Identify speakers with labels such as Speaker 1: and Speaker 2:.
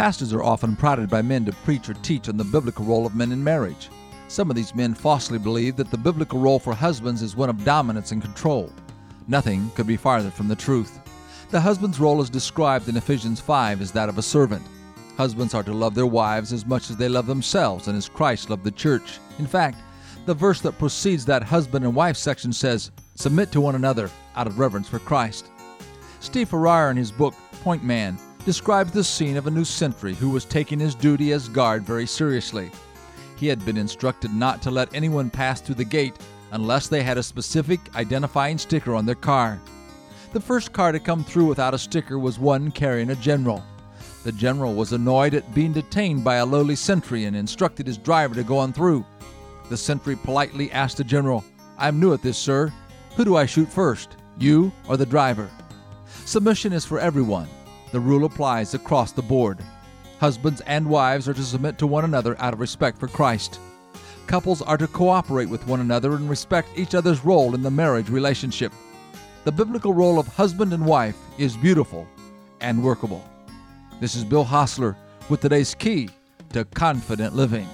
Speaker 1: Pastors are often prodded by men to preach or teach on the biblical role of men in marriage. Some of these men falsely believe that the biblical role for husbands is one of dominance and control. Nothing could be farther from the truth. The husband's role as described in Ephesians 5 is that of a servant. Husbands are to love their wives as much as they love themselves and as Christ loved the church. In fact, the verse that precedes that husband and wife section says, Submit to one another out of reverence for Christ. Steve Farrar, in his book Point Man, describes the scene of a new sentry who was taking his duty as guard very seriously. He had been instructed not to let anyone pass through the gate unless they had a specific identifying sticker on their car. The first car to come through without a sticker was one carrying a general. The general was annoyed at being detained by a lowly sentry and instructed his driver to go on through. The sentry politely asked the general, I'm new at this, sir. Who do I shoot first, you or the driver? Submission is for everyone. The rule applies across the board. Husbands and wives are to submit to one another out of respect for Christ. Couples are to cooperate with one another and respect each other's role in the marriage relationship. The biblical role of husband and wife is beautiful and workable. This is Bill Hostler with today's key to confident living.